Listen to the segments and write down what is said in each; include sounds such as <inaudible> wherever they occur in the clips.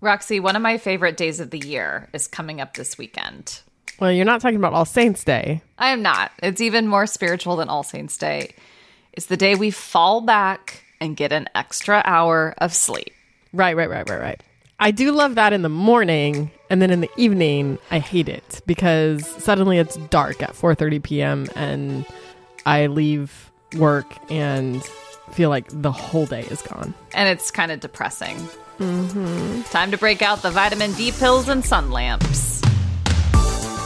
Roxy, one of my favorite days of the year is coming up this weekend. Well, you're not talking about All Saints Day. I am not. It's even more spiritual than All Saints Day. It's the day we fall back and get an extra hour of sleep. Right, right, right, right, right. I do love that in the morning, and then in the evening, I hate it because suddenly it's dark at 4:30 p.m. and I leave work and feel like the whole day is gone. And it's kind of depressing. Mm-hmm. Time to break out the vitamin D pills and sun lamps.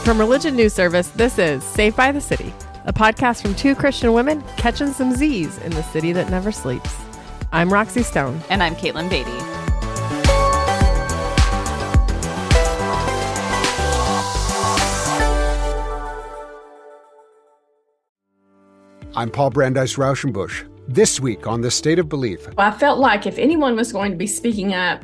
From Religion News Service, this is Saved by the City, a podcast from two Christian women catching some Z's in the city that never sleeps. I'm Roxy Stone. And I'm Katelyn Beaty. I'm Paul Brandeis Rauschenbusch. This week on The State of Belief, I felt like if anyone was going to be speaking up,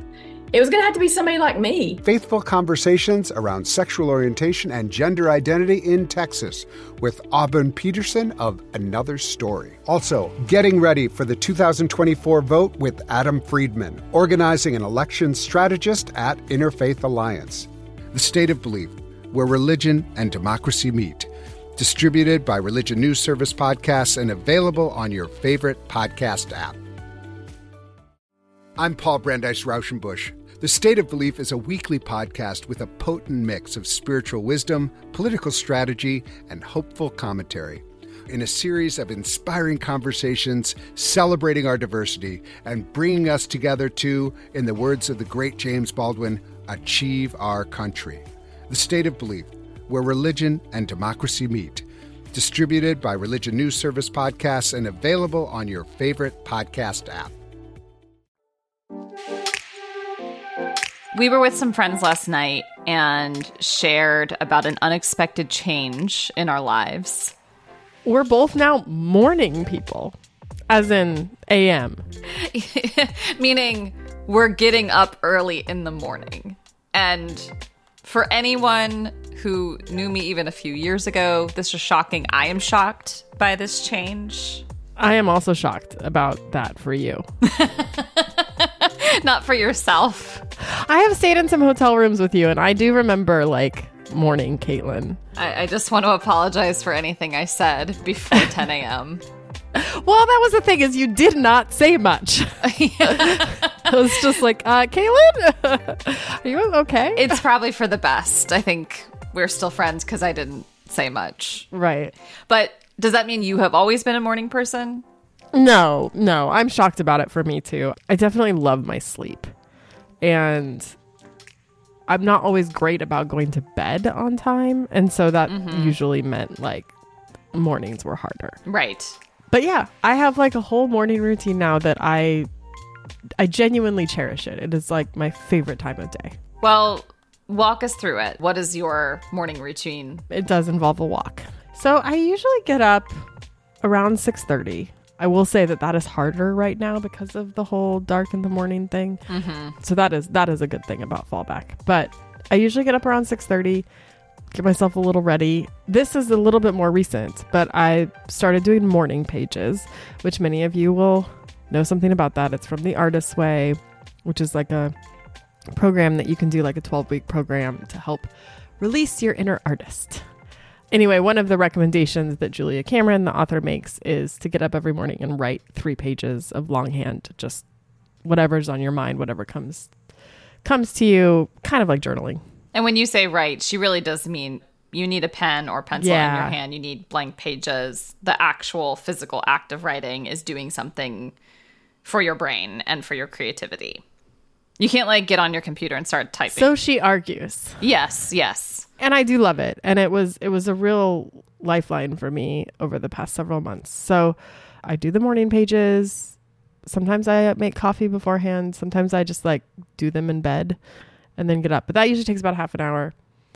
it was going to have to be somebody like me. faithful conversations around sexual orientation and gender identity in Texas with Auburn Peterson of Another Story. Also, getting ready for the 2024 vote with Adam Friedman, organizing an election strategist at Interfaith Alliance. The State of Belief, where religion and democracy meet. Distributed by Religion News Service Podcasts and available on your favorite podcast app. I'm Paul Brandeis Rauschenbusch. The State of Belief is a weekly podcast with a potent mix of spiritual wisdom, political strategy, and hopeful commentary. In a series of inspiring conversations celebrating our diversity and bringing us together to, in the words of the great James Baldwin, achieve our country. The State of Belief, where religion and democracy meet. Distributed by Religion News Service Podcasts and available on your favorite podcast app. We were with some friends last night and shared about an unexpected change in our lives. We're both now morning people, as in AM. <laughs> Meaning, we're getting up early in the morning. And for anyone who knew me even a few years ago, this is shocking. I am shocked by this change. I am also shocked about that for you. <laughs> Not for yourself. I have stayed in some hotel rooms with you, and I do remember like morning Katelyn. I, I just want to apologize for anything I said before <laughs> 10 a.m. <laughs> Well, that was the thing is you did not say much. <laughs> <laughs> I was just like, uh, Katelyn, are you okay? It's probably for the best. I think we're still friends because I didn't say much. right. But does that mean you have always been a morning person? No, no, I'm shocked about it for me too. I definitely love my sleep. And I'm not always great about going to bed on time. And so that usually meant like mornings were harder. Right. But yeah, I have like a whole morning routine now that I I genuinely cherish it. It is like my favorite time of day. Well, walk us through it. What is your morning routine? It does involve a walk. So I usually get up around 6:30. I will say that that is harder right now because of the whole dark in the morning thing. Mm-hmm. So that is that is a good thing about fallback. But I usually get up around 6:30, get myself a little ready. This is a little bit more recent, but I started doing morning pages, which many of you will know something about that. It's from the Artist's Way, which is like a program that you can do like a 12 week program to help release your inner artist. Anyway, one of the recommendations that Julia Cameron, the author, makes is to get up every morning and write three pages of longhand, just whatever's on your mind, whatever comes comes to you, kind of like journaling. And when you say write, she really does mean you need a pen or pencil in your hand. You need blank pages. The actual physical act of writing is doing something for your brain and for your creativity. You can't like get on your computer and start typing. So she argues. yes, yes. and I do love it. And it was it was a real lifeline for me over the past several months. So I do the morning pages. Sometimes I make coffee beforehand. Sometimes I just like do them in bed and then get up. But that usually takes about half an hour.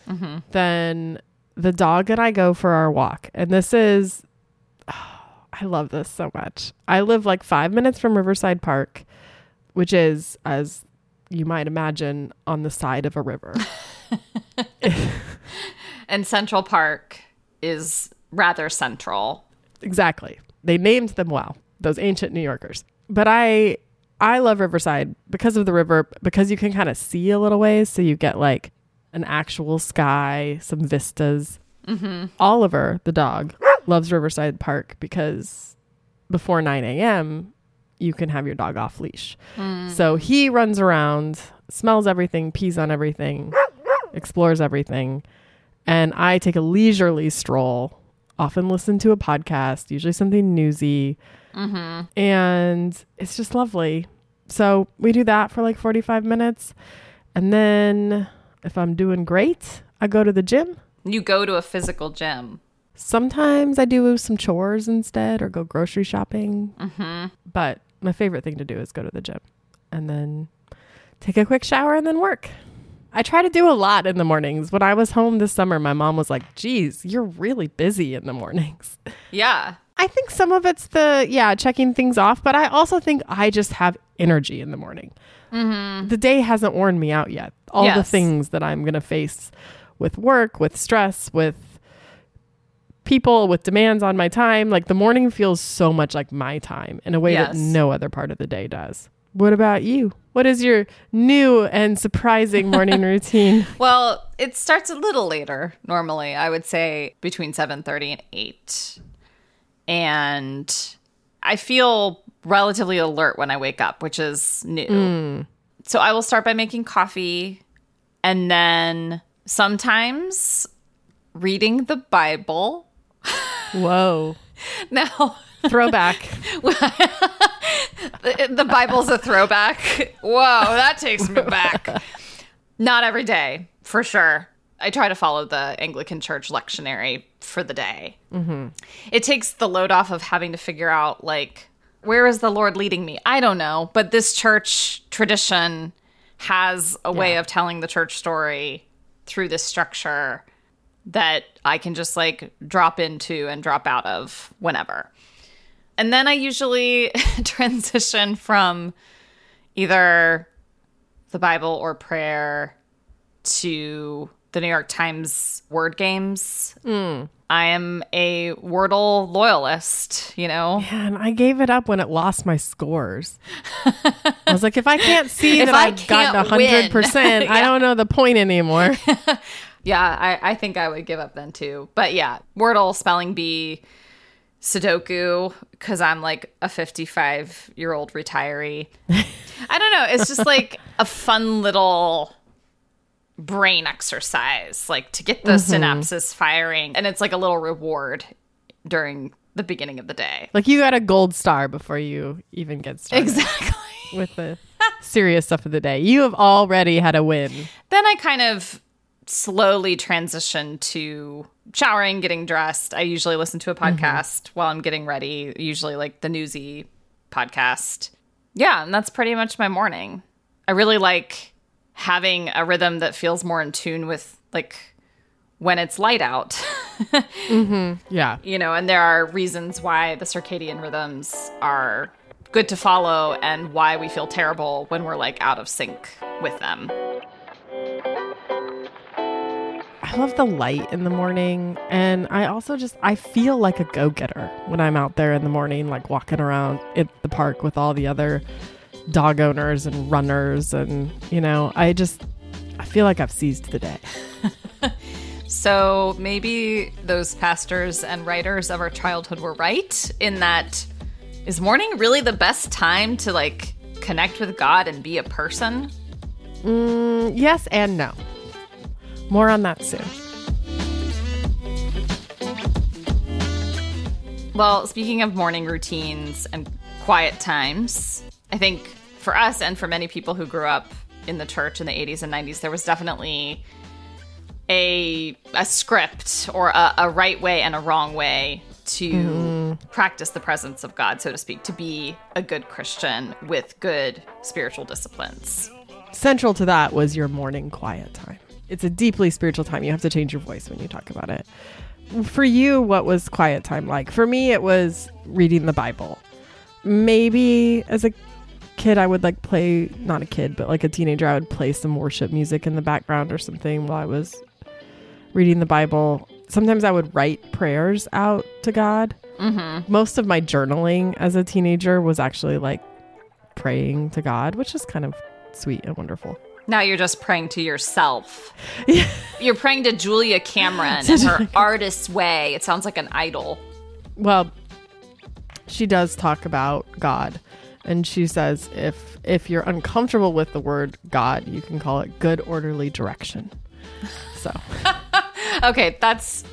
Mm-hmm. Then the dog and I go for our walk. And this is, <sighs> I love this so much. I live like five minutes from Riverside Park, which is, as you might imagine, on the side of a river. <laughs> <laughs> And Central Park is rather central. Exactly. They named them well, those ancient New Yorkers. But I I love Riverside because of the river, because you can kind of see a little ways. So you get like an actual sky, some vistas. Mm-hmm. Oliver, the dog, loves Riverside Park because before 9 a.m., you can have your dog off leash. So he runs around, smells everything, pees on everything, explores everything. And I take a leisurely stroll, often listen to a podcast, usually something newsy. And it's just lovely. So we do that for like 45 minutes. And then if I'm doing great, I go to the gym. You go to a physical gym. Sometimes I do some chores instead or go grocery shopping. Mm-hmm. But my favorite thing to do is go to the gym and then take a quick shower and then work. I try to do a lot in the mornings. When I was home this summer, my mom was like, geez, you're really busy in the mornings. <laughs> Yeah. I think some of it's the, yeah, checking things off, but I also think I just have energy in the morning. Mm-hmm. The day hasn't worn me out yet. All the things that I'm going to face with work, with stress, with people, with demands on my time, like the morning feels so much like my time in a way that no other part of the day does. What about you? What is your new and surprising morning <laughs> routine? Well, it starts a little later normally. I would say between 7:30 and 8. And I feel relatively alert when I wake up, which is new. Hmm. So I will start by making coffee and then sometimes reading the Bible. Whoa. <laughs> Now, Throwback. the <laughs> the Bible's a throwback. Whoa, that takes me back. <laughs> Not every day, for sure. I try to follow the Anglican Church lectionary for the day. It takes the load off of having to figure out, like, where is the Lord leading me? I don't know. But this church tradition has a way of telling the church story through this structure that I can just like drop into and drop out of whenever. And then I usually <laughs> transition from either the Bible or prayer to the New York Times word games. Hmm. I am a Wordle loyalist, you know? Man, I gave it up when it lost my scores. <laughs> I was like, if I can't see that I I've gotten a hundred percent, win. <laughs> I don't know the point anymore. <laughs> Yeah, I, I think I would give up then too. But yeah, Wordle, Spelling Bee, Sudoku, because I'm like a 55 year old retiree. I don't know. It's just like a fun little brain exercise, like to get the mm-hmm. synapses firing. And it's like a little reward during the beginning of the day. like you got a gold star before you even get started Exactly. with the <laughs> serious stuff of the day. You have already had a win. then I kind of slowly transition to showering, getting dressed. I usually listen to a mm-hmm. podcast while I'm getting ready, usually like the newsy podcast. Yeah, and that's pretty much my morning. I really like having a rhythm that feels more in tune with like when it's light out. <laughs> Mm-hmm. Yeah. you know, and there are reasons why the circadian rhythms are good to follow and why we feel terrible when we're like out of sync with them. I love the light in the morning. And I also just, I feel like a go getter when I'm out there in the morning, like walking around at the park with all the other dog owners and runners. And, you know, I just, I feel like I've seized the day. <laughs> So maybe those pastors and writers of our childhood were right in that is morning really the best time to like connect with God and be a person? Mm, yes and no. More on that soon. Well, speaking of morning routines and quiet times, I think for us and for many people who grew up in the church in the 80s and 90s, there was definitely a a script or a, a right way and a wrong way to mm-hmm. practice the presence of God, so to speak, to be a good Christian with good spiritual disciplines. Central to that was your morning quiet time. It's a deeply spiritual time. You have to change your voice when you talk about it. For you, what was quiet time like? For me, it was reading the Bible. Maybe as a kid, I would like play, not a kid, but like a teenager, I would play some worship music in the background or something while I was reading the Bible. Sometimes I would write prayers out to God. Mm-hmm. Most of my journaling as a teenager was actually like praying to God, which is kind of sweet and wonderful. Now you're just praying to yourself. <laughs> You're praying to Julia Cameron <laughs> in her artist's way. It sounds like an idol. Well, she does talk about God, and she says if if you're uncomfortable with the word God, you can call it good orderly direction. So <laughs> Okay, that's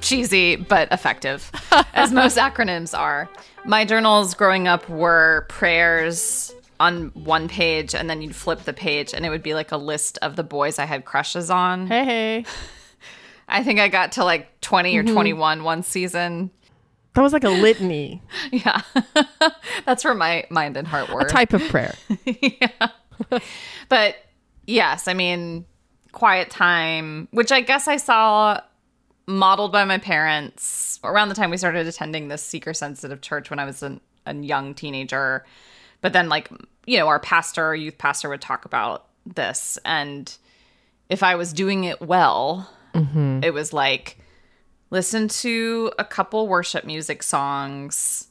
cheesy but effective, as most <laughs> acronyms are. My journals growing up were prayers on one page, and then you'd flip the page, and it would be like a list of the boys I had crushes on. hey hey, <laughs> I think I got to like 20 or mm-hmm. 21 one season. That was like a litany, <laughs> Yeah. <laughs> That's where my mind and heart were. a type of prayer. <laughs> Yeah. but yes, I mean, quiet time, which I guess I saw modeled by my parents around the time we started attending this seeker sensitive church when I was an, a young teenager. But then, like, you know, our pastor, our youth pastor would talk about this. And if I was doing it well, mm-hmm. it was like, listen to a couple worship music songs,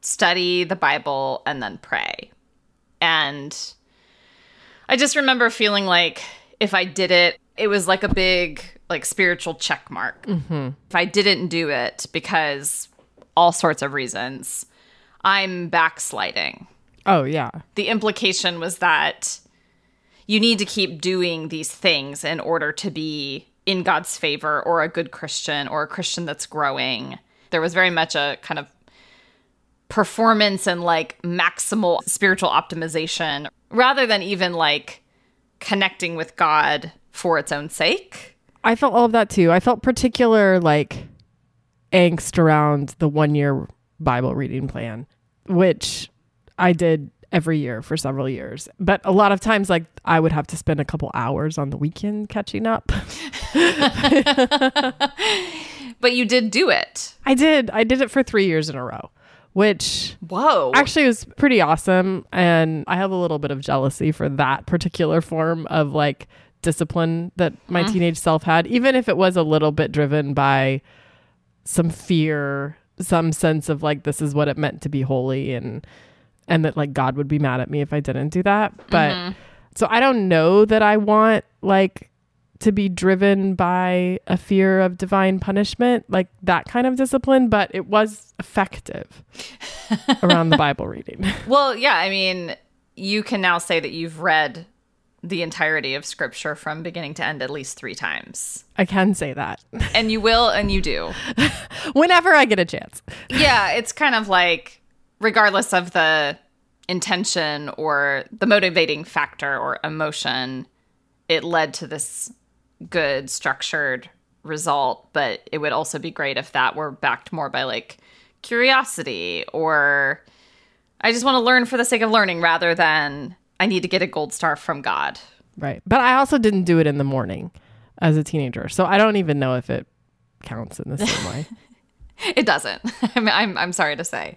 study the Bible, and then pray. And I just remember feeling like if I did it, it was like a big like spiritual check mark. If I didn't do it because all sorts of reasons, I'm backsliding. Oh yeah, The implication was that you need to keep doing these things in order to be in God's favor or a good Christian or a Christian that's growing. There was very much a kind of performance and like maximal spiritual optimization rather than even like connecting with God for its own sake. I felt all of that too. I felt particular like angst around the one year Bible reading plan, which I did every year for several years. But a lot of times, like, I would have to spend a couple hours on the weekend catching up. <laughs> But you did do it. I did. I did it for three years in a row, which Whoa. actually was pretty awesome. And I have a little bit of jealousy for that particular form of like discipline that my mm. teenage self had, even if it was a little bit driven by some fear, some sense of like this is what it meant to be holy and and that like God would be mad at me if I didn't do that. But mm-hmm. so I don't know that I want like to be driven by a fear of divine punishment, like that kind of discipline, but it was effective <laughs> around the Bible reading. <laughs> Well, yeah, I mean, you can now say that you've read the entirety of scripture from beginning to end at least three times. I can say that And you will, and you do. <laughs> whenever I get a chance. yeah, it's kind of like, regardless of the intention or the motivating factor or emotion, it led to this good, structured result. But it would also be great if that were backed more by like curiosity or I just want to learn for the sake of learning rather than I need to get a gold star from God. Right. But I also didn't do it in the morning as a teenager. So I don't even know if it counts in the same way. <laughs> It doesn't. <laughs> I'm, I'm, I'm sorry to say.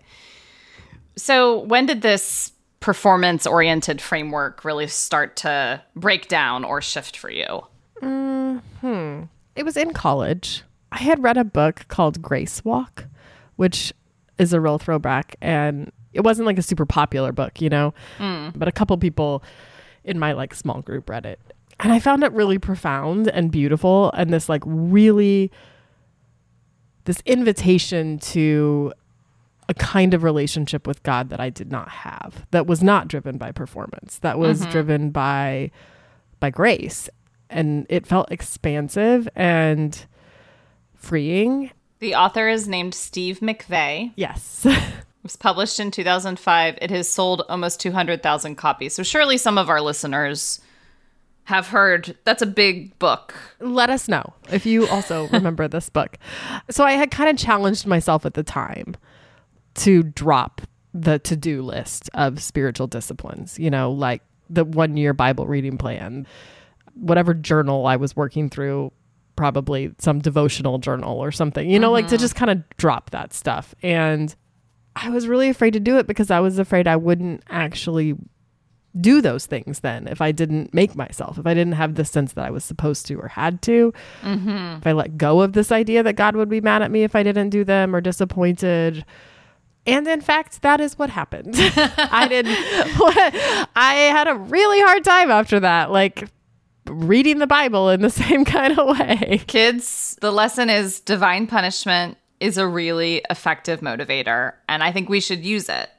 So, when did this performance oriented framework really start to break down or shift for you? Hmm. It was in college. I had read a book called Grace Walk, which is a real throwback. And it wasn't like a super popular book, you know, but a couple people in my like small group read it. And I found it really profound and beautiful. And this like really, this invitation to a kind of relationship with God that I did not have, that was not driven by performance, that was mm-hmm. driven by by grace. And it felt expansive and freeing. The author is named Steve McVey. Yes. <laughs> It was published in 2005. It has sold almost 200,000 copies. So, surely some of our listeners have heard that's a big book. Let us know if you also <laughs> remember this book. So I had kind of challenged myself at the time to drop the to do list of spiritual disciplines, you know, like the one year Bible reading plan, whatever journal I was working through, probably some devotional journal or something, you know, like to mm-hmm. just kind of drop that stuff. And I was really afraid to do it because I was afraid I wouldn't actually do those things then if I didn't make myself, if I didn't have the sense that I was supposed to or had to, mm-hmm. if I let go of this idea that God would be mad at me if I didn't do them or disappointed. And in fact, that is what happened. <laughs> I did I had a really hard time after that, like reading the Bible in the <laughs> same kind of way. Kids, the lesson is divine punishment is a really effective motivator, and I think we should use it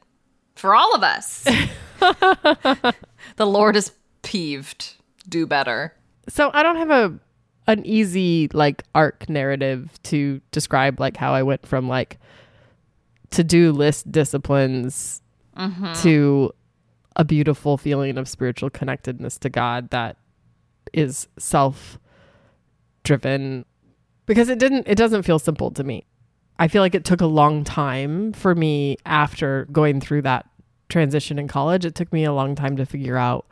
for all of us. <laughs> the Lord is peeved. Do better. So I don't have a an easy like arc narrative to describe like how I went from like to do list disciplines mm-hmm. to a beautiful feeling of spiritual connectedness to God that is self driven because it didn't it doesn't feel simple to me. I feel like it took a long time for me after going through that transition in college. It took me a long time to figure out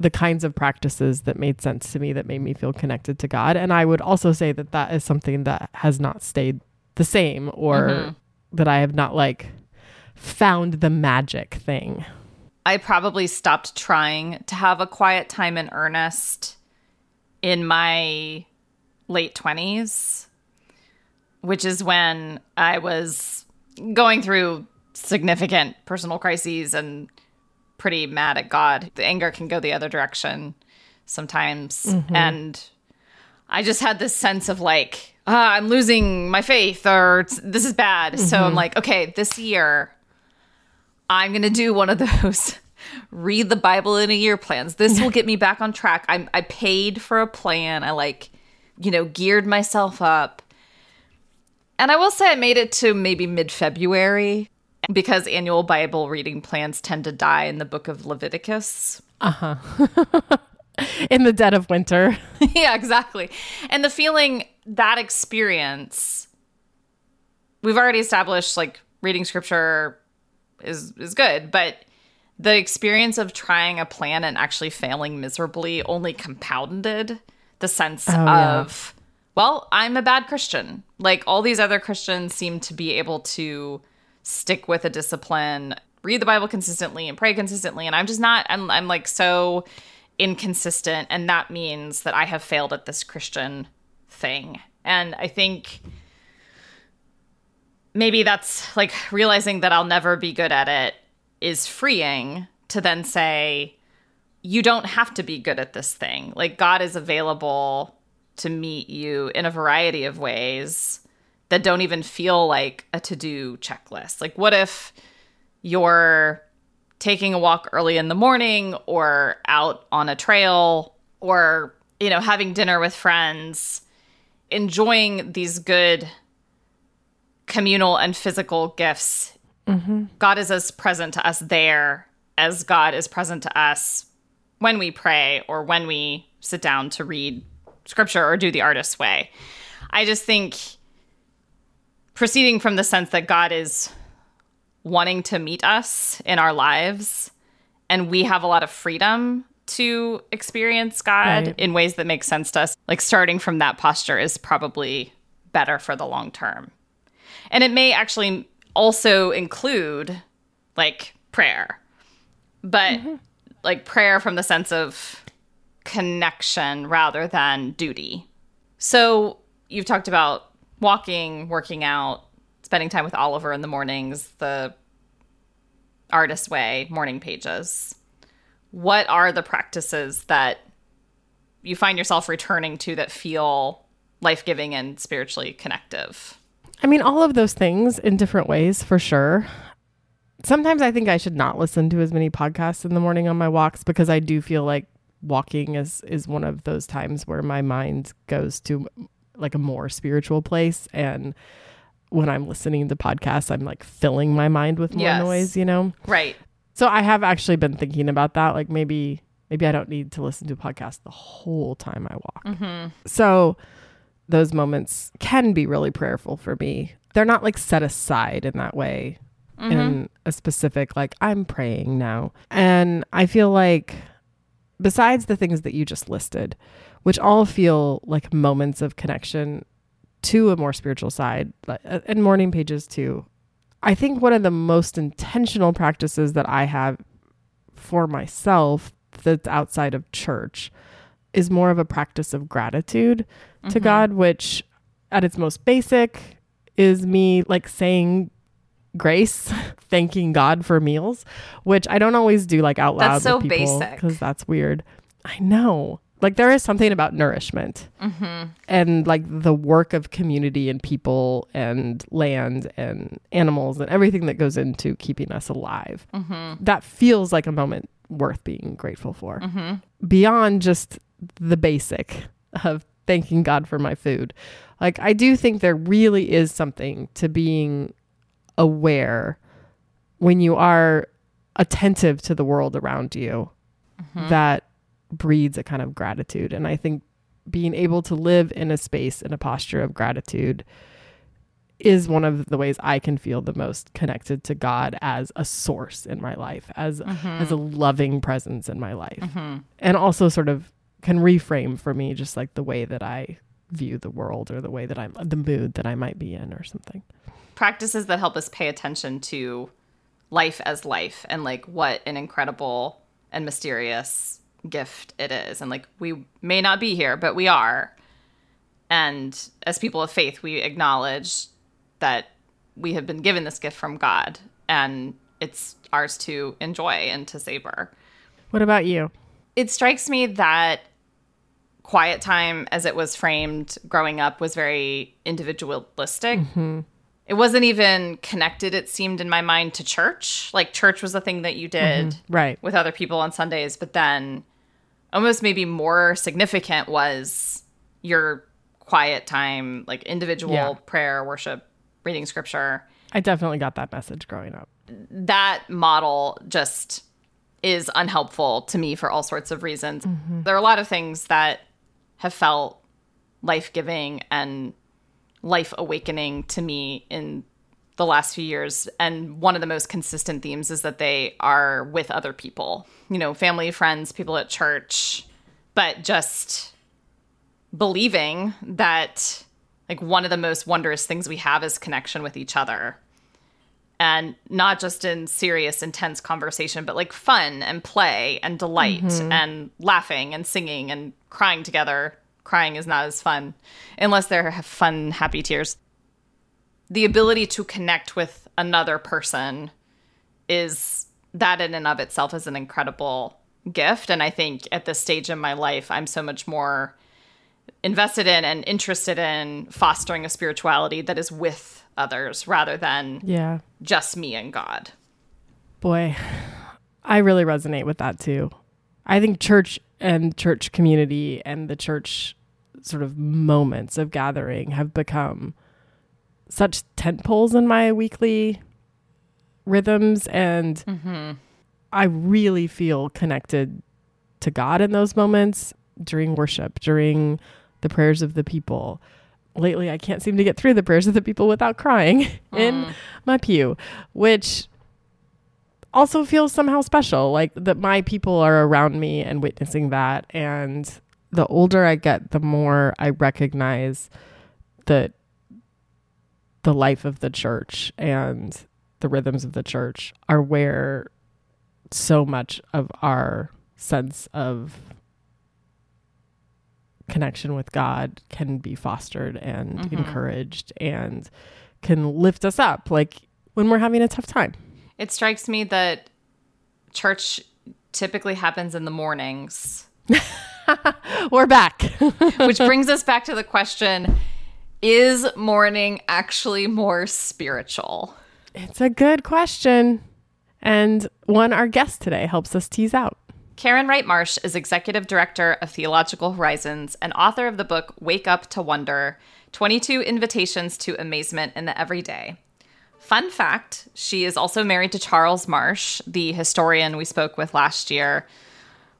the kinds of practices that made sense to me that made me feel connected to God. And I would also say that that is something that has not stayed the same or mm-hmm. That I have not like found the magic thing. I probably stopped trying to have a quiet time in earnest in my late 20s, which is when I was going through significant personal crises and pretty mad at God. The anger can go the other direction sometimes. Mm-hmm. And I just had this sense of like, ah, I'm losing my faith or this is bad. So I'm like, okay, this year I'm going to do one of <laughs> those read the Bible in a year plans. This will get me back on track. I I paid for a plan. I like, you know, geared myself up. And I will say I made it to maybe mid-February because annual Bible reading plans tend to die in the book of Leviticus. Uh huh. <laughs> in the dead of winter. <laughs> yeah, exactly. And the feeling that experience we've already established like reading scripture is is good, but the experience of trying a plan and actually failing miserably only compounded the sense oh, yeah. of well, I'm a bad Christian. Like all these other Christians seem to be able to stick with a discipline, read the Bible consistently and pray consistently and I'm just not I'm I'm like so inconsistent and that means that I have failed at this Christian thing. And I think maybe that's like realizing that I'll never be good at it is freeing to then say you don't have to be good at this thing. Like God is available to meet you in a variety of ways that don't even feel like a to-do checklist. Like what if you're taking a walk early in the morning or out on a trail or you know having dinner with friends enjoying these good communal and physical gifts. Mm-hmm. God is as present to us there as god is present to us when we pray or when we sit down to read scripture or do the artist's way. I just think proceeding from the sense that god is wanting to meet us in our lives and we have a lot of freedom to experience God Right. in ways that make sense to us. Like starting from that posture is probably better for the long term. And it may actually also include like prayer. But mm-hmm. like prayer from the sense of connection rather than duty. So you've talked about walking, working out, spending time with Oliver in the mornings, the artist way, morning pages. What are the practices that you find yourself returning to that feel life giving and spiritually connective? I mean, all of those things in different ways for sure. Sometimes I think I should not listen to as many podcasts in the morning on my walks because I do feel like walking is is one of those times where my mind goes to like a more spiritual place and when I'm listening to podcasts I'm like filling my mind with more Yes. noise, you know. Right. So I have actually been thinking about that like maybe maybe I don't need to listen to a podcast the whole time I walk. So those moments can be really prayerful for me. They're not like set aside in that way in a specific like I'm praying now. And I feel like besides the things that you just listed, which all feel like moments of connection to a more spiritual side like, uh, and morning pages too. I think one of the most intentional practices that I have for myself that's outside of church is more of a practice of gratitude to mm-hmm. God, which at its most basic is me like saying grace, <laughs> thanking God for meals, which I don't always do like out loud. That's so basic. because that's weird. I know. Like there is something about nourishment mm-hmm. and like the work of community and people and land and animals and everything that goes into keeping us alive. Mm-hmm. That feels like a moment worth being grateful for. Mm-hmm. Beyond just the basic of thanking God for my food. Like I do think there really is something to being aware when you are attentive to the world around you that breeds a kind of gratitude. And I think being able to live in a space in a posture of gratitude is one of the ways I can feel the most connected to God as a source in my life, as mm-hmm. as a loving presence in my life. Mm-hmm. And also sort of can reframe for me just like the way that I view the world or the way that I'm the mood that I might be in or something. Practices that help us pay attention to life as life and like what an incredible and mysterious gift it is. And like we may not be here, but we are. And as people of faith, we acknowledge that we have been given this gift from God and it's ours to enjoy and to savor. What about you? It strikes me that quiet time as it was framed growing up was very individualistic. Mm-hmm. It wasn't even connected, it seemed in my mind, to church. Like church was a thing that you did mm-hmm. Right. with other people on Sundays, but then almost maybe more significant was your quiet time, like individual Yeah. prayer, worship, reading scripture. I definitely got that message growing up. That model just is unhelpful to me for all sorts of reasons. Mm-hmm. There are a lot of things that have felt life giving and life awakening to me in the last few years. And one of the most consistent themes is that they are with other people, you know, family, friends, people at church, but just believing that like one of the most wondrous things we have is connection with each other. And not just in serious, intense conversation, but like fun and play and delight mm-hmm. and laughing and singing and crying together. Crying is not as fun unless they're fun, happy tears. The ability to connect with another person is that in and of itself is an incredible gift. And I think at this stage in my life, I'm so much more invested in and interested in fostering a spirituality that is with others rather than Yeah. just me and God. Boy, I really resonate with that too. I think church and church community and the church sort of moments of gathering have become such tent poles in my weekly rhythms and mm-hmm. I really feel connected to God in those moments during worship, during the prayers of the people. Lately, I can't seem to get through the prayers of the people without crying <laughs> in mm. my pew, which also feels somehow special like that my people are around me and witnessing that. And the older i get the more i recognize that the life of the church and the rhythms of the church are where so much of our sense of connection with god can be fostered and mm-hmm. encouraged and can lift us up like when we're having a tough time. It strikes me that church typically happens in the mornings, <laughs> we're back. <laughs> Which <laughs> brings us back to the question is morning actually more spiritual? It's a good question. And one our guest today helps us tease out. Karen Wright Marsh is executive director of Theological Horizons and author of the book Wake Up to Wonder 22 Invitations to Amazement in the Everyday. Fun fact she is also married to Charles Marsh, the historian we spoke with last year.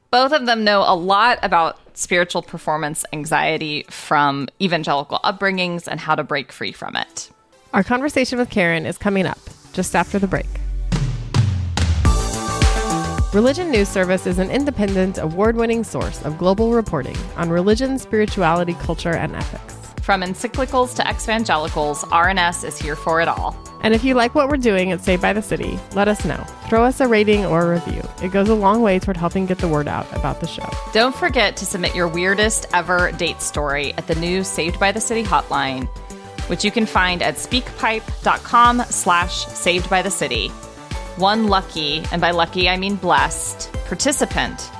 Both of them know a lot about spiritual performance anxiety from evangelical upbringings and how to break free from it. Our conversation with Karen is coming up just after the break. Religion News Service is an independent, award winning source of global reporting on religion, spirituality, culture, and ethics. From encyclicals to evangelicals, RNS is here for it all. And if you like what we're doing at Saved by the City, let us know. Throw us a rating or a review. It goes a long way toward helping get the word out about the show. Don't forget to submit your weirdest ever date story at the new Saved by the City hotline which you can find at speakpipe.com slash saved by the city. One lucky, and by lucky I mean blessed, participant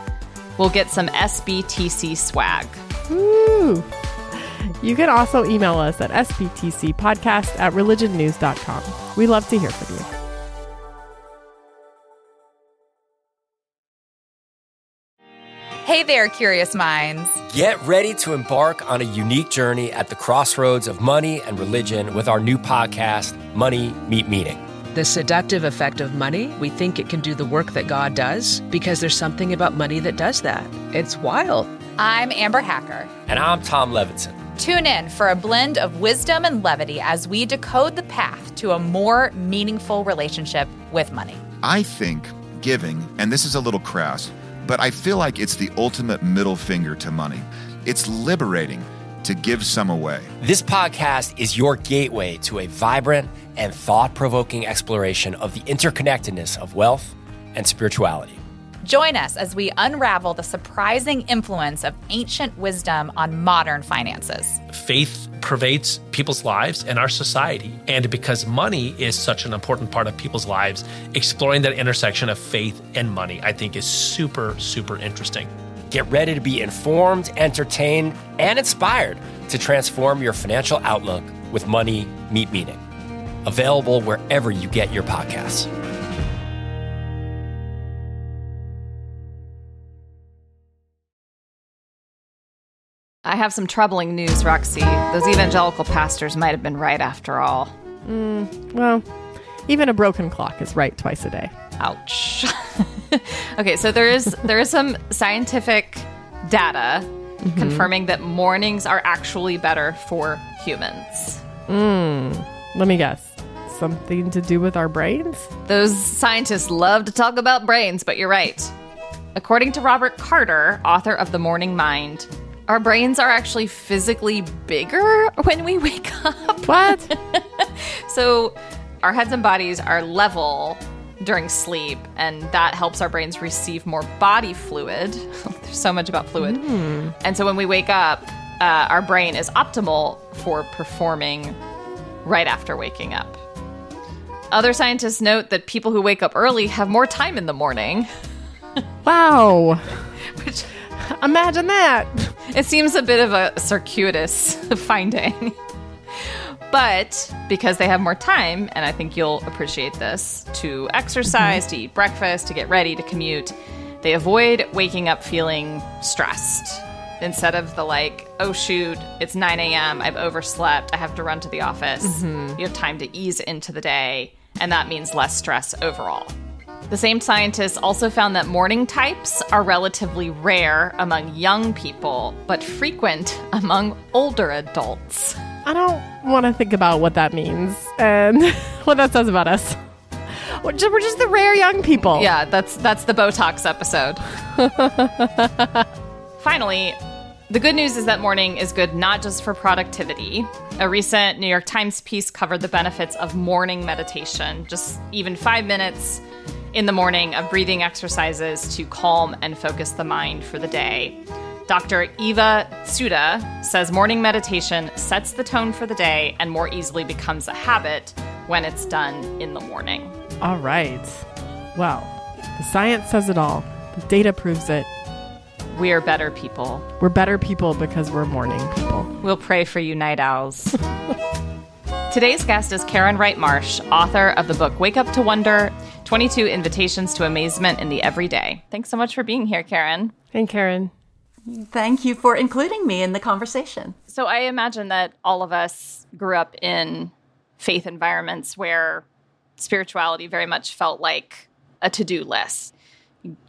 will get some SBTC swag. Woo! You can also email us at sbtcpodcast at religionnews.com. We love to hear from you. Hey there, curious minds. Get ready to embark on a unique journey at the crossroads of money and religion with our new podcast, Money Meet Meaning. The seductive effect of money, we think it can do the work that God does because there's something about money that does that. It's wild. I'm Amber Hacker. And I'm Tom Levinson. Tune in for a blend of wisdom and levity as we decode the path to a more meaningful relationship with money. I think giving, and this is a little crass, but I feel like it's the ultimate middle finger to money. It's liberating to give some away. This podcast is your gateway to a vibrant and thought provoking exploration of the interconnectedness of wealth and spirituality. Join us as we unravel the surprising influence of ancient wisdom on modern finances. Faith pervades people's lives and our society. And because money is such an important part of people's lives, exploring that intersection of faith and money, I think, is super, super interesting. Get ready to be informed, entertained, and inspired to transform your financial outlook with Money Meet Meaning. Available wherever you get your podcasts. I have some troubling news, Roxy. Those evangelical pastors might have been right after all. Mm, well, even a broken clock is right twice a day. Ouch. <laughs> okay, so there is there is some scientific data mm-hmm. confirming that mornings are actually better for humans. Mm, let me guess. Something to do with our brains? Those scientists love to talk about brains, but you're right. According to Robert Carter, author of The Morning Mind, our brains are actually physically bigger when we wake up. What? <laughs> So our heads and bodies are level during sleep, and that helps our brains receive more body fluid. <laughs> There's so much about fluid. And so when we wake up, uh, our brain is optimal for performing right after waking up. Other scientists note that people who wake up early have more time in the morning, <laughs> wow. which Imagine that. It seems a bit of a circuitous <laughs> finding. But because they have more time, and I think you'll appreciate this, to exercise, mm-hmm. to eat breakfast, to get ready, to commute, they avoid waking up feeling stressed. Instead of the like, oh shoot, it's 9 a.m., I've overslept, I have to run to the office. Mm-hmm. You have time to ease into the day, and that means less stress overall. The same scientists also found that morning types are relatively rare among young people, but frequent among older adults. I don't want to think about what that means and <laughs> what that says about us. We're just, we're just the rare young people. Yeah, that's that's the Botox episode. <laughs> Finally, the good news is that morning is good not just for productivity. A recent New York Times piece covered the benefits of morning meditation, just even 5 minutes in the morning of breathing exercises to calm and focus the mind for the day. Dr. Eva Tsuda says morning meditation sets the tone for the day and more easily becomes a habit when it's done in the morning. All right. Well, the science says it all. The data proves it. We're better people. We're better people because we're morning people. We'll pray for you, night owls. <laughs> Today's guest is Karen Wright Marsh, author of the book Wake Up to Wonder 22 Invitations to Amazement in the Everyday. Thanks so much for being here, Karen. And Karen, Thank you for including me in the conversation. So, I imagine that all of us grew up in faith environments where spirituality very much felt like a to do list.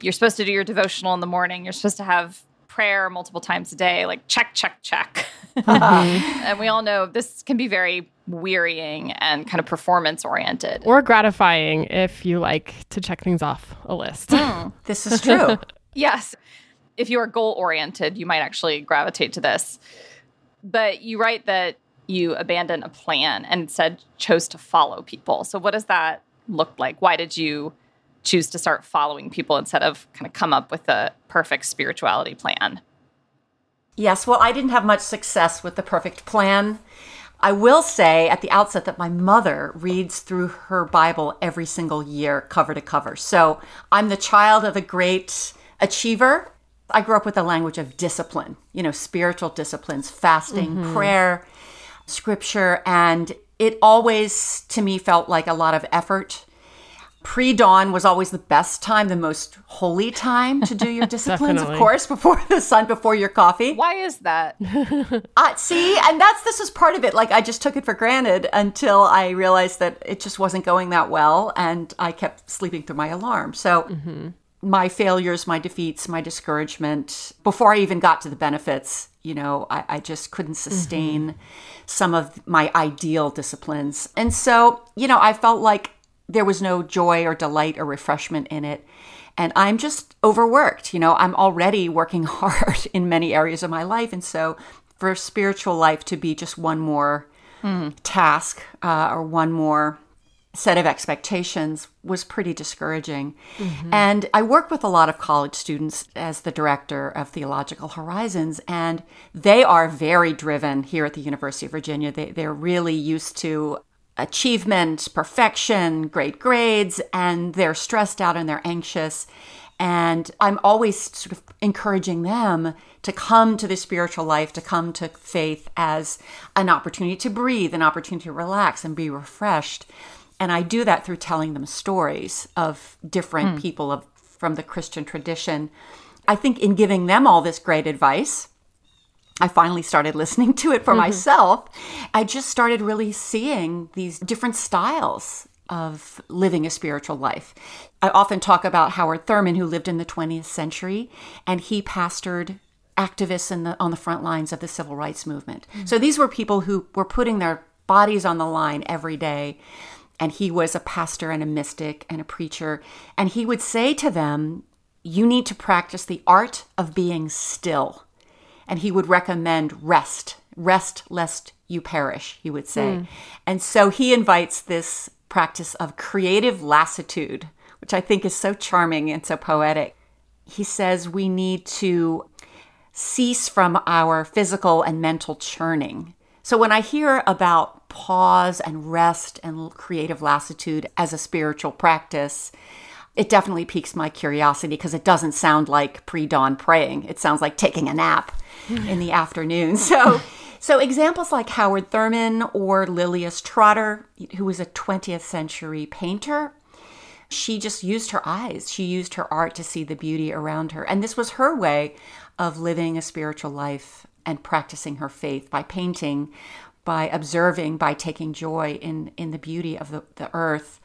You're supposed to do your devotional in the morning, you're supposed to have prayer multiple times a day, like check, check, check. <laughs> Uh-huh. <laughs> and we all know this can be very wearying and kind of performance oriented. or gratifying if you like to check things off a list. Hmm. <laughs> This is true. Yes. If you are goal oriented, you might actually gravitate to this. But you write that you abandoned a plan and instead chose to follow people. So, what does that look like? Why did you choose to start following people instead of kind of come up with a perfect spirituality plan? yes, well, I didn't have much success with the perfect plan. I will say at the outset that my mother reads through her Bible every single year, cover to cover. So I'm the child of a great achiever. I grew up with a language of discipline, you know, spiritual disciplines, fasting, mm-hmm. prayer, scripture, and it always to me felt like a lot of effort. Pre dawn was always the best time, the most holy time to do your <laughs> disciplines, of course, before the sun, before your coffee. Why is that? <laughs> Uh, see, and that's this is part of it. Like I just took it for granted until I realized that it just wasn't going that well, and I kept sleeping through my alarm. So my failures, my defeats, my discouragement, before I even got to the benefits, you know, I, I just couldn't sustain some of my ideal disciplines, and so you know, I felt like there was no joy or delight or refreshment in it. And I'm just overworked. You know, I'm already working <laughs> hard in many areas of my life. And so for spiritual life to be just one more task uh, or one more set of expectations was pretty discouraging. And I work with a lot of college students as the director of Theological Horizons, and they are very driven here at the University of Virginia. They, they're really used to achievement, perfection, great grades, and they're stressed out and they're anxious. And I'm always sort of encouraging them to come to the spiritual life, to come to faith as an opportunity to breathe, an opportunity to relax and be refreshed. And I do that through telling them stories of different hmm. people of from the Christian tradition. I think in giving them all this great advice, I finally started listening to it for mm-hmm. myself. I just started really seeing these different styles of living a spiritual life. I often talk about Howard Thurman, who lived in the 20th century, and he pastored activists in the, on the front lines of the civil rights movement. Mm. So these were people who were putting their bodies on the line every day. And he was a pastor and a mystic and a preacher. And he would say to them, You need to practice the art of being still and he would recommend rest rest lest you perish he would say. Hmm. And so he invites this practice of creative lassitude which i think is so charming and so poetic. He says we need to cease from our physical and mental churning. So when i hear about pause and rest and creative lassitude as a spiritual practice it definitely piques my curiosity because it doesn't sound like pre-dawn praying. It sounds like taking a nap in the afternoon. <laughs> So so examples like Howard Thurman or Lilias Trotter, who was a 20th century painter, she just used her eyes. She used her art to see the beauty around her. And this was her way of living a spiritual life and practicing her faith by painting, by observing, by taking joy in in the beauty of the, the earth.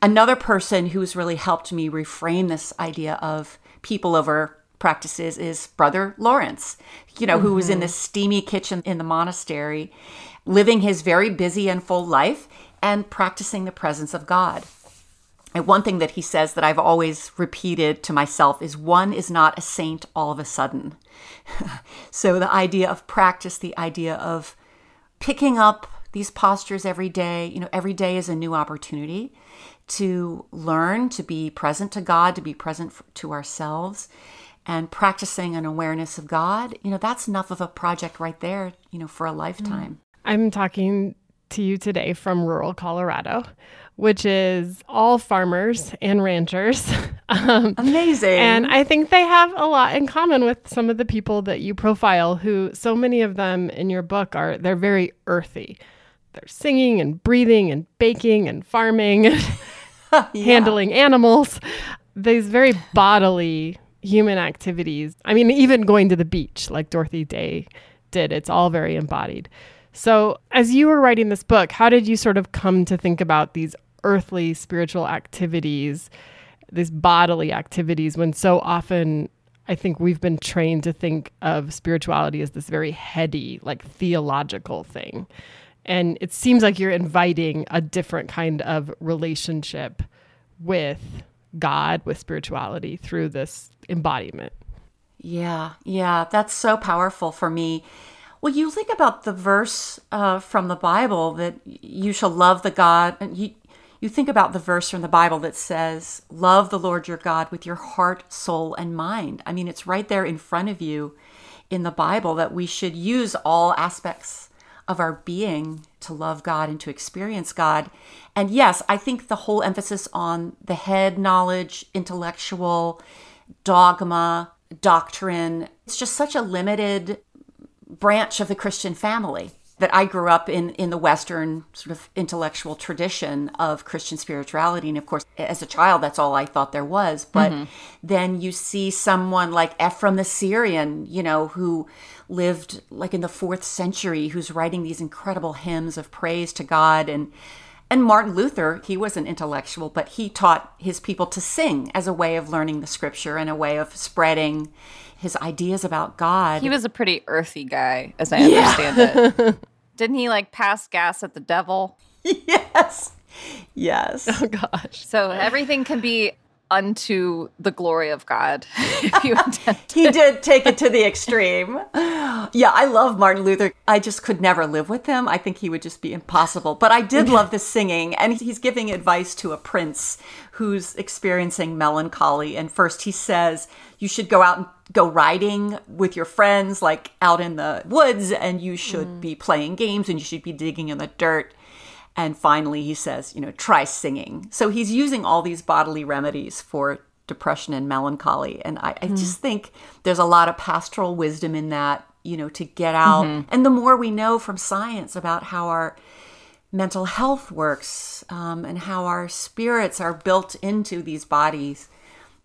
Another person who's really helped me reframe this idea of people over practices is Brother Lawrence, you know, who was in mm-hmm. this steamy kitchen in the monastery, living his very busy and full life and practicing the presence of God. And one thing that he says that I've always repeated to myself is one is not a saint all of a sudden. <laughs> so the idea of practice, the idea of picking up these postures every day, you know, every day is a new opportunity to learn to be present to God, to be present to ourselves, and practicing an awareness of God. You know, that's enough of a project right there, you know, for a lifetime. I'm talking to you today from rural Colorado, which is all farmers and ranchers. <laughs> um, Amazing. and I think they have a lot in common with some of the people that you profile, who so many of them in your book are, they're very earthy. They're singing and breathing and baking and farming <laughs> <laughs> and handling animals. These very bodily human activities. I mean, even going to the beach, like Dorothy Day did, it's all very embodied. So, as you were writing this book, how did you sort of come to think about these earthly spiritual activities, these bodily activities, when so often I think we've been trained to think of spirituality as this very heady, like theological thing. And it seems like you're inviting a different kind of relationship with God, with spirituality through this embodiment. Yeah, yeah, that's so powerful for me. Well, you think about the verse uh, from the Bible that you shall love the God. And you, you think about the verse from the Bible that says, Love the Lord your God with your heart, soul, and mind. I mean, it's right there in front of you in the Bible that we should use all aspects of our being to love God and to experience God. And yes, I think the whole emphasis on the head knowledge, intellectual, dogma, doctrine, it's just such a limited branch of the Christian family that I grew up in in the Western sort of intellectual tradition of Christian spirituality, and of course, as a child, that's all I thought there was. But mm-hmm. then you see someone like Ephraim the Syrian, you know, who lived like in the fourth century, who's writing these incredible hymns of praise to God, and and Martin Luther, he was an intellectual, but he taught his people to sing as a way of learning the Scripture and a way of spreading his ideas about God. He was a pretty earthy guy, as I understand yeah. it. <laughs> Didn't he like pass gas at the devil? <laughs> Yes. Yes. Oh gosh. So everything can be unto the glory of God. <laughs> if you <laughs> intend he did take it to the extreme. Yeah, I love Martin Luther. I just could never live with him. I think he would just be impossible. But I did love the singing, and he's giving advice to a prince who's experiencing melancholy. And first he says, You should go out and go riding with your friends, like out in the woods, and you should mm. be playing games and you should be digging in the dirt. And finally, he says, you know, try singing. So he's using all these bodily remedies for depression and melancholy. And I, I mm. just think there's a lot of pastoral wisdom in that, you know, to get out. Mm-hmm. And the more we know from science about how our mental health works um, and how our spirits are built into these bodies,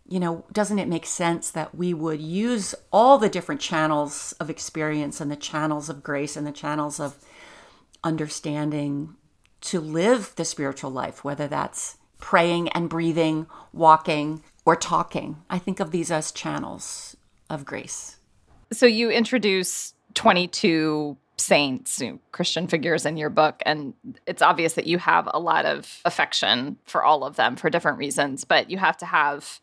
you know, doesn't it make sense that we would use all the different channels of experience and the channels of grace and the channels of understanding to live the spiritual life, whether that's praying and breathing, walking, or talking. I think of these as channels of grace. So you introduce 22 saints, Christian figures in your book, and it's obvious that you have a lot of affection for all of them for different reasons, but you have to have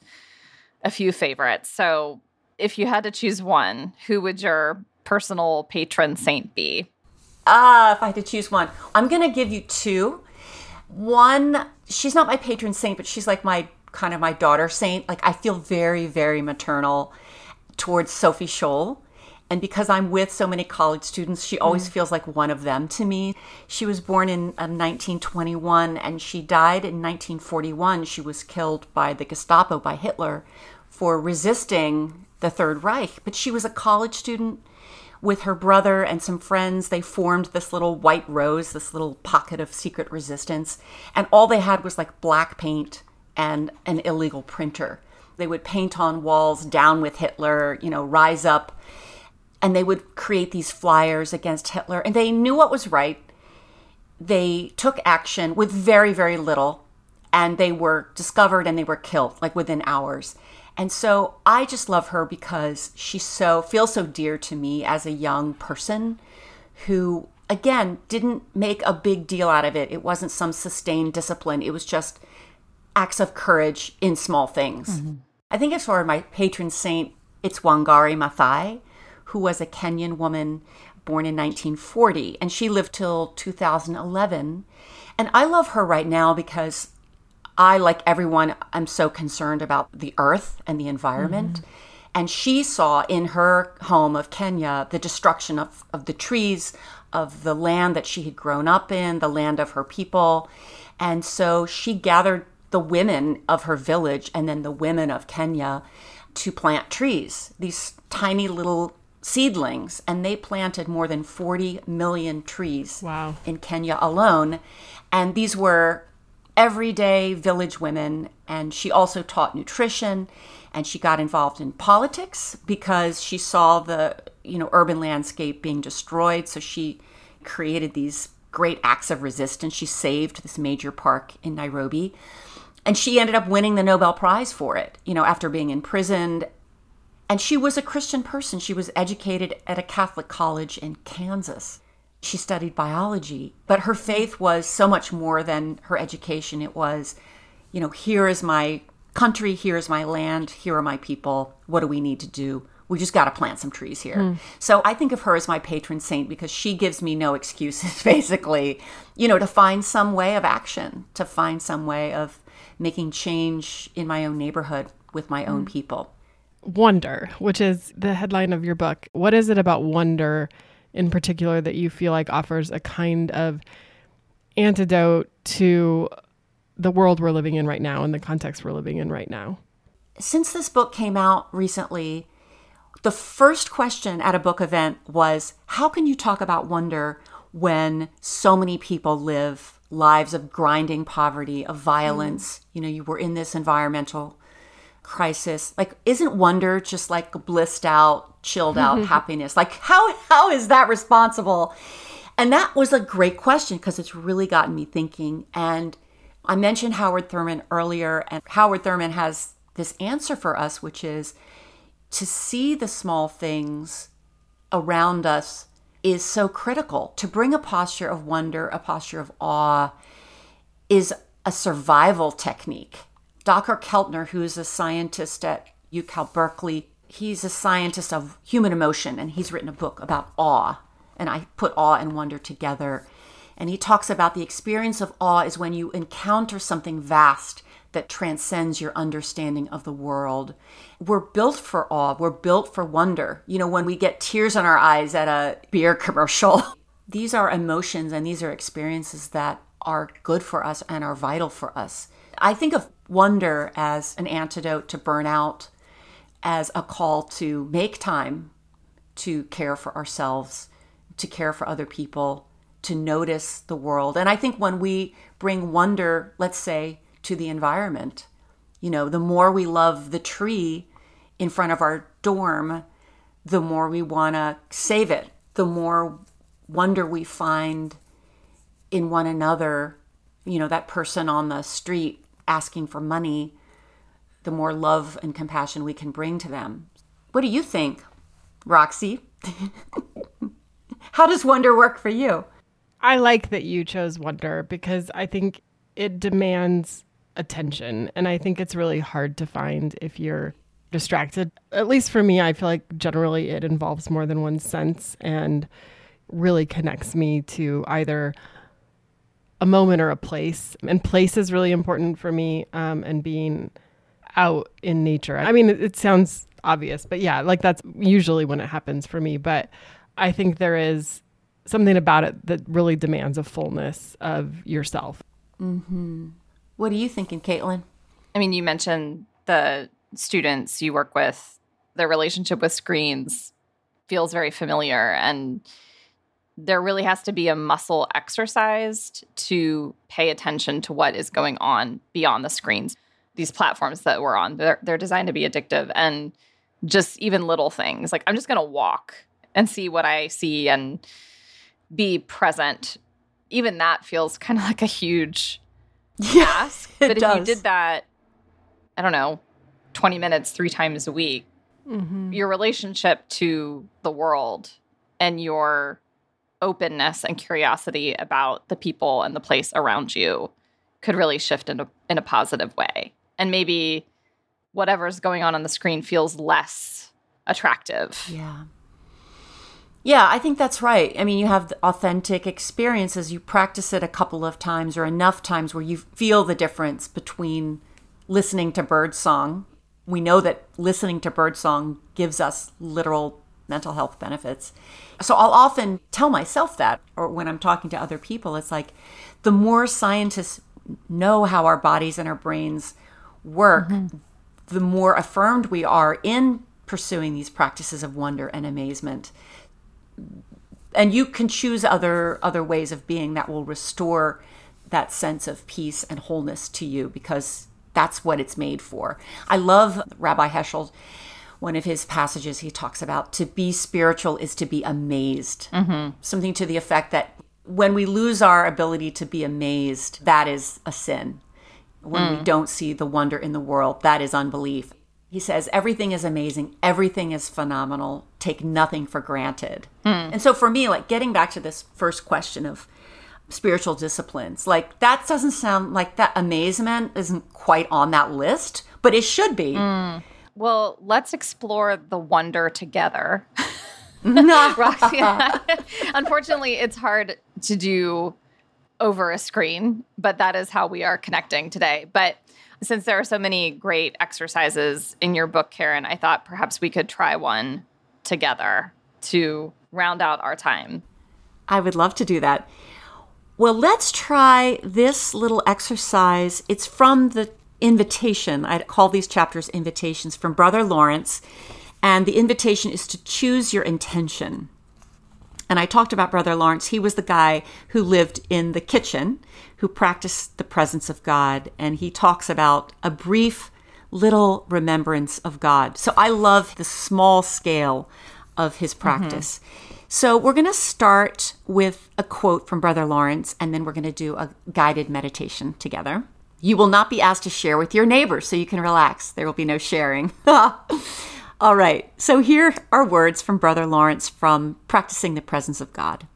a few favorites. So if you had to choose one, who would your personal patron saint be? Ah, uh, if I had to choose one, I'm going to give you two. One, she's not my patron saint, but she's like my kind of my daughter saint. Like I feel very, very maternal towards Sophie Scholl. And because I'm with so many college students, she always mm. feels like one of them to me. She was born in uh, 1921 and she died in 1941. She was killed by the Gestapo, by Hitler, for resisting the Third Reich. But she was a college student with her brother and some friends, they formed this little white rose, this little pocket of secret resistance. And all they had was like black paint and an illegal printer. They would paint on walls, down with Hitler, you know, rise up. And they would create these flyers against Hitler. And they knew what was right. They took action with very, very little. And they were discovered and they were killed like within hours. And so I just love her because she so feels so dear to me as a young person who again didn't make a big deal out of it. It wasn't some sustained discipline. It was just acts of courage in small things. Mm-hmm. I think as far as my patron saint, it's Wangari Maathai, who was a Kenyan woman born in 1940 and she lived till 2011. And I love her right now because I, like everyone, I'm so concerned about the earth and the environment. Mm-hmm. And she saw in her home of Kenya the destruction of, of the trees, of the land that she had grown up in, the land of her people. And so she gathered the women of her village and then the women of Kenya to plant trees, these tiny little seedlings. And they planted more than 40 million trees wow. in Kenya alone. And these were everyday village women. And she also taught nutrition and she got involved in politics because she saw the you know urban landscape being destroyed so she created these great acts of resistance. She saved this major park in nairobi and she ended up winning the nobel prize for it you know after being imprisoned. And she was a christian person. She was educated at a catholic college in kansas she studied biology, but her faith was so much more than her education. It was, you know, here is my country, here is my land, here are my people. What do we need to do? We just got to plant some trees here. Mm. So I think of her as my patron saint because she gives me no excuses, <laughs> basically, you know, to find some way of action, to find some way of making change in my own neighborhood with my own mm. people. Wonder, which is the headline of your book. What is it about wonder in particular that you feel like offers a kind of antidote to the world we're living in right now and the context we're living in right now? Since this book came out recently, the first question at a book event was How can you talk about wonder when so many people live lives of grinding poverty, of violence? Mm. You know, you were in this environmental crisis. Like, isn't wonder just like blissed out, chilled out <laughs> happiness? Like, how how is that responsible? And that was a great question because it's really gotten me thinking. And I mentioned Howard Thurman earlier, and Howard Thurman has this answer for us, which is to see the small things around us is so critical. To bring a posture of wonder, a posture of awe, is a survival technique. Dr. Keltner, who is a scientist at UCal Berkeley, he's a scientist of human emotion, and he's written a book about awe. And I put awe and wonder together. And he talks about the experience of awe is when you encounter something vast that transcends your understanding of the world. We're built for awe, we're built for wonder. You know, when we get tears in our eyes at a beer commercial, <laughs> these are emotions and these are experiences that are good for us and are vital for us. I think of wonder as an antidote to burnout, as a call to make time to care for ourselves, to care for other people, to notice the world. And I think when we bring wonder, let's say, to the environment. You know, the more we love the tree in front of our dorm, the more we want to save it, the more wonder we find in one another. You know, that person on the street asking for money, the more love and compassion we can bring to them. What do you think, Roxy? <laughs> How does wonder work for you? I like that you chose wonder because I think it demands attention. And I think it's really hard to find if you're distracted. At least for me, I feel like generally it involves more than one sense and really connects me to either a moment or a place. And place is really important for me um, and being out in nature. I mean, it, it sounds obvious, but yeah, like that's usually when it happens for me. But I think there is something about it that really demands a fullness of yourself. Mm-hmm. What are you thinking, Katelyn? I mean, you mentioned the students you work with, their relationship with screens feels very familiar. And there really has to be a muscle exercised to pay attention to what is going on beyond the screens. These platforms that we're on, they're, they're designed to be addictive. And just even little things like I'm just going to walk and see what I see and be present. Even that feels kind of like a huge <laughs> ask. but if does. you did that, I don't know, 20 minutes three times a week, mm-hmm. your relationship to the world and your openness and curiosity about the people and the place around you could really shift in a, in a positive way. And maybe whatever's going on on the screen feels less attractive. Yeah. Yeah, I think that's right. I mean, you have authentic experiences. You practice it a couple of times or enough times where you feel the difference between listening to birdsong. We know that listening to birdsong gives us literal mental health benefits. So I'll often tell myself that, or when I'm talking to other people, it's like the more scientists know how our bodies and our brains work, mm-hmm. the more affirmed we are in pursuing these practices of wonder and amazement and you can choose other other ways of being that will restore that sense of peace and wholeness to you because that's what it's made for. I love Rabbi Heschel. One of his passages, he talks about to be spiritual is to be amazed. Mm-hmm. Something to the effect that when we lose our ability to be amazed, that is a sin. When mm. we don't see the wonder in the world, that is unbelief. He says, everything is amazing, everything is phenomenal, take nothing for granted. Mm. And so for me, like getting back to this first question of spiritual disciplines, like that doesn't sound like that amazement isn't quite on that list, but it should be. Mm. Well, let's explore the wonder together. <laughs> <laughs> Roxy, <laughs> unfortunately, it's hard to do over a screen, but that is how we are connecting today. But since there are so many great exercises in your book, Karen, I thought perhaps we could try one together to round out our time? I would love to do that. Well, let's try this little exercise. It's from the invitation. I call these chapters invitations from Brother Lawrence. And the invitation is to choose your intention. And I talked about Brother Lawrence. He was the guy who lived in the kitchen, who practiced the presence of God. And he talks about a brief little remembrance of God. So I love the small scale of his mm-hmm. practice. So we're going to start with a quote from Brother Lawrence, and then we're going to do a guided meditation together. You will not be asked to share with your neighbors, so you can relax. There will be no sharing. <laughs> All right, so here are words from Brother Lawrence from Practicing the Presence of God.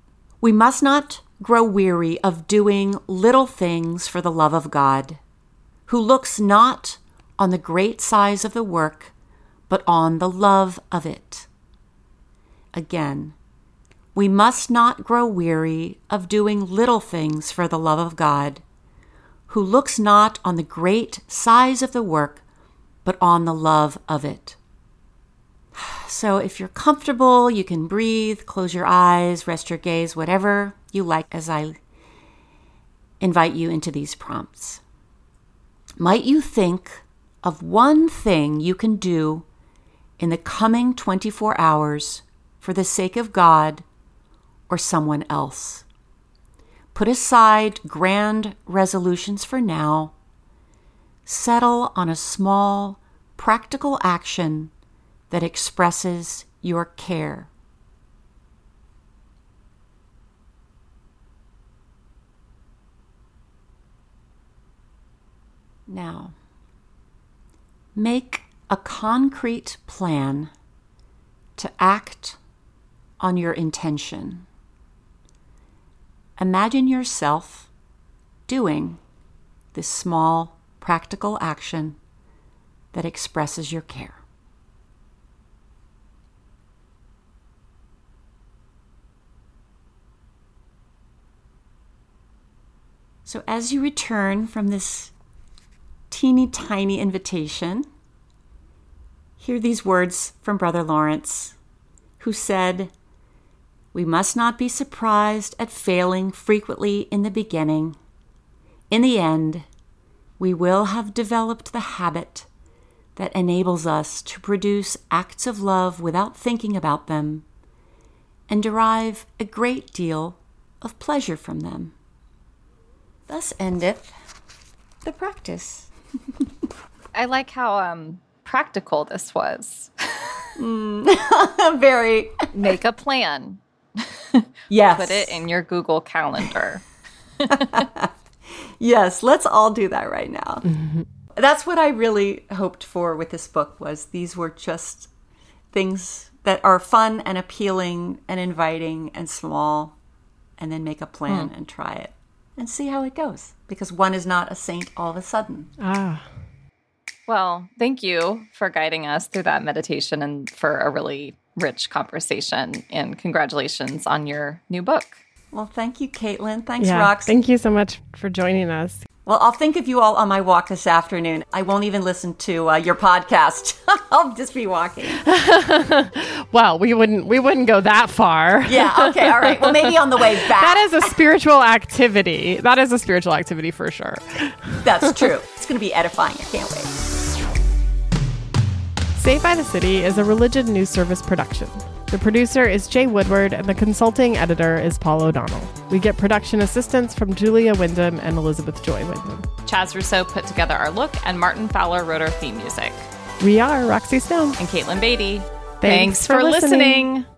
We must not grow weary of doing little things for the love of God, who looks not on the great size of the work, but on the love of it. Again, we must not grow weary of doing little things for the love of God, who looks not on the great size of the work, but on the love of it. <sighs> So, if you're comfortable, you can breathe, close your eyes, rest your gaze, whatever you like as I invite you into these prompts. Might you think of one thing you can do in the coming 24 hours for the sake of God or someone else? Put aside grand resolutions for now. Settle on a small, practical action that expresses your care. Now, make a concrete plan to act on your intention. Imagine yourself doing this small, practical action that expresses your care. So, as you return from this teeny tiny invitation, hear these words from Brother Lawrence, who said, We must not be surprised at failing frequently in the beginning. In the end, we will have developed the habit that enables us to produce acts of love without thinking about them and derive a great deal of pleasure from them. Thus endeth the practice. <laughs> I like how um, practical this was. <laughs> <laughs> Very. Make a plan. <laughs> Yes. Put it in your Google Calendar. <laughs> Yes, let's all do that right now. That's what I really hoped for with this book was these were just things that are fun and appealing and inviting and small and then make a plan and try it and see how it goes because one is not a saint all of a sudden. Ah, Well, thank you for guiding us through that meditation and for a really rich conversation. And congratulations on your new book. Well, thank you, Katelyn. Thanks, yeah. Rox. Thank you so much for joining us. well, I'll think of you all on my walk this afternoon. I won't even listen to uh, your podcast. <laughs> I'll just be walking. <laughs> Well, we wouldn't we wouldn't go that far. Yeah, okay, all right. Well, maybe on the way <laughs> back. That is a spiritual activity. That is a spiritual activity for sure. That's true. It's going to be edifying. I can't wait. Saved by the City is a religion news service production. The producer is Jay Woodward, and the consulting editor is Paul O'Donnell. We get production assistance from Julia Wyndham and Elizabeth Joy Wyndham. Chaz Rousseau put together our look, and Martin Fowler wrote our theme music. We are Roxy Stone. And Katelyn Beaty. Thanks for listening. listening.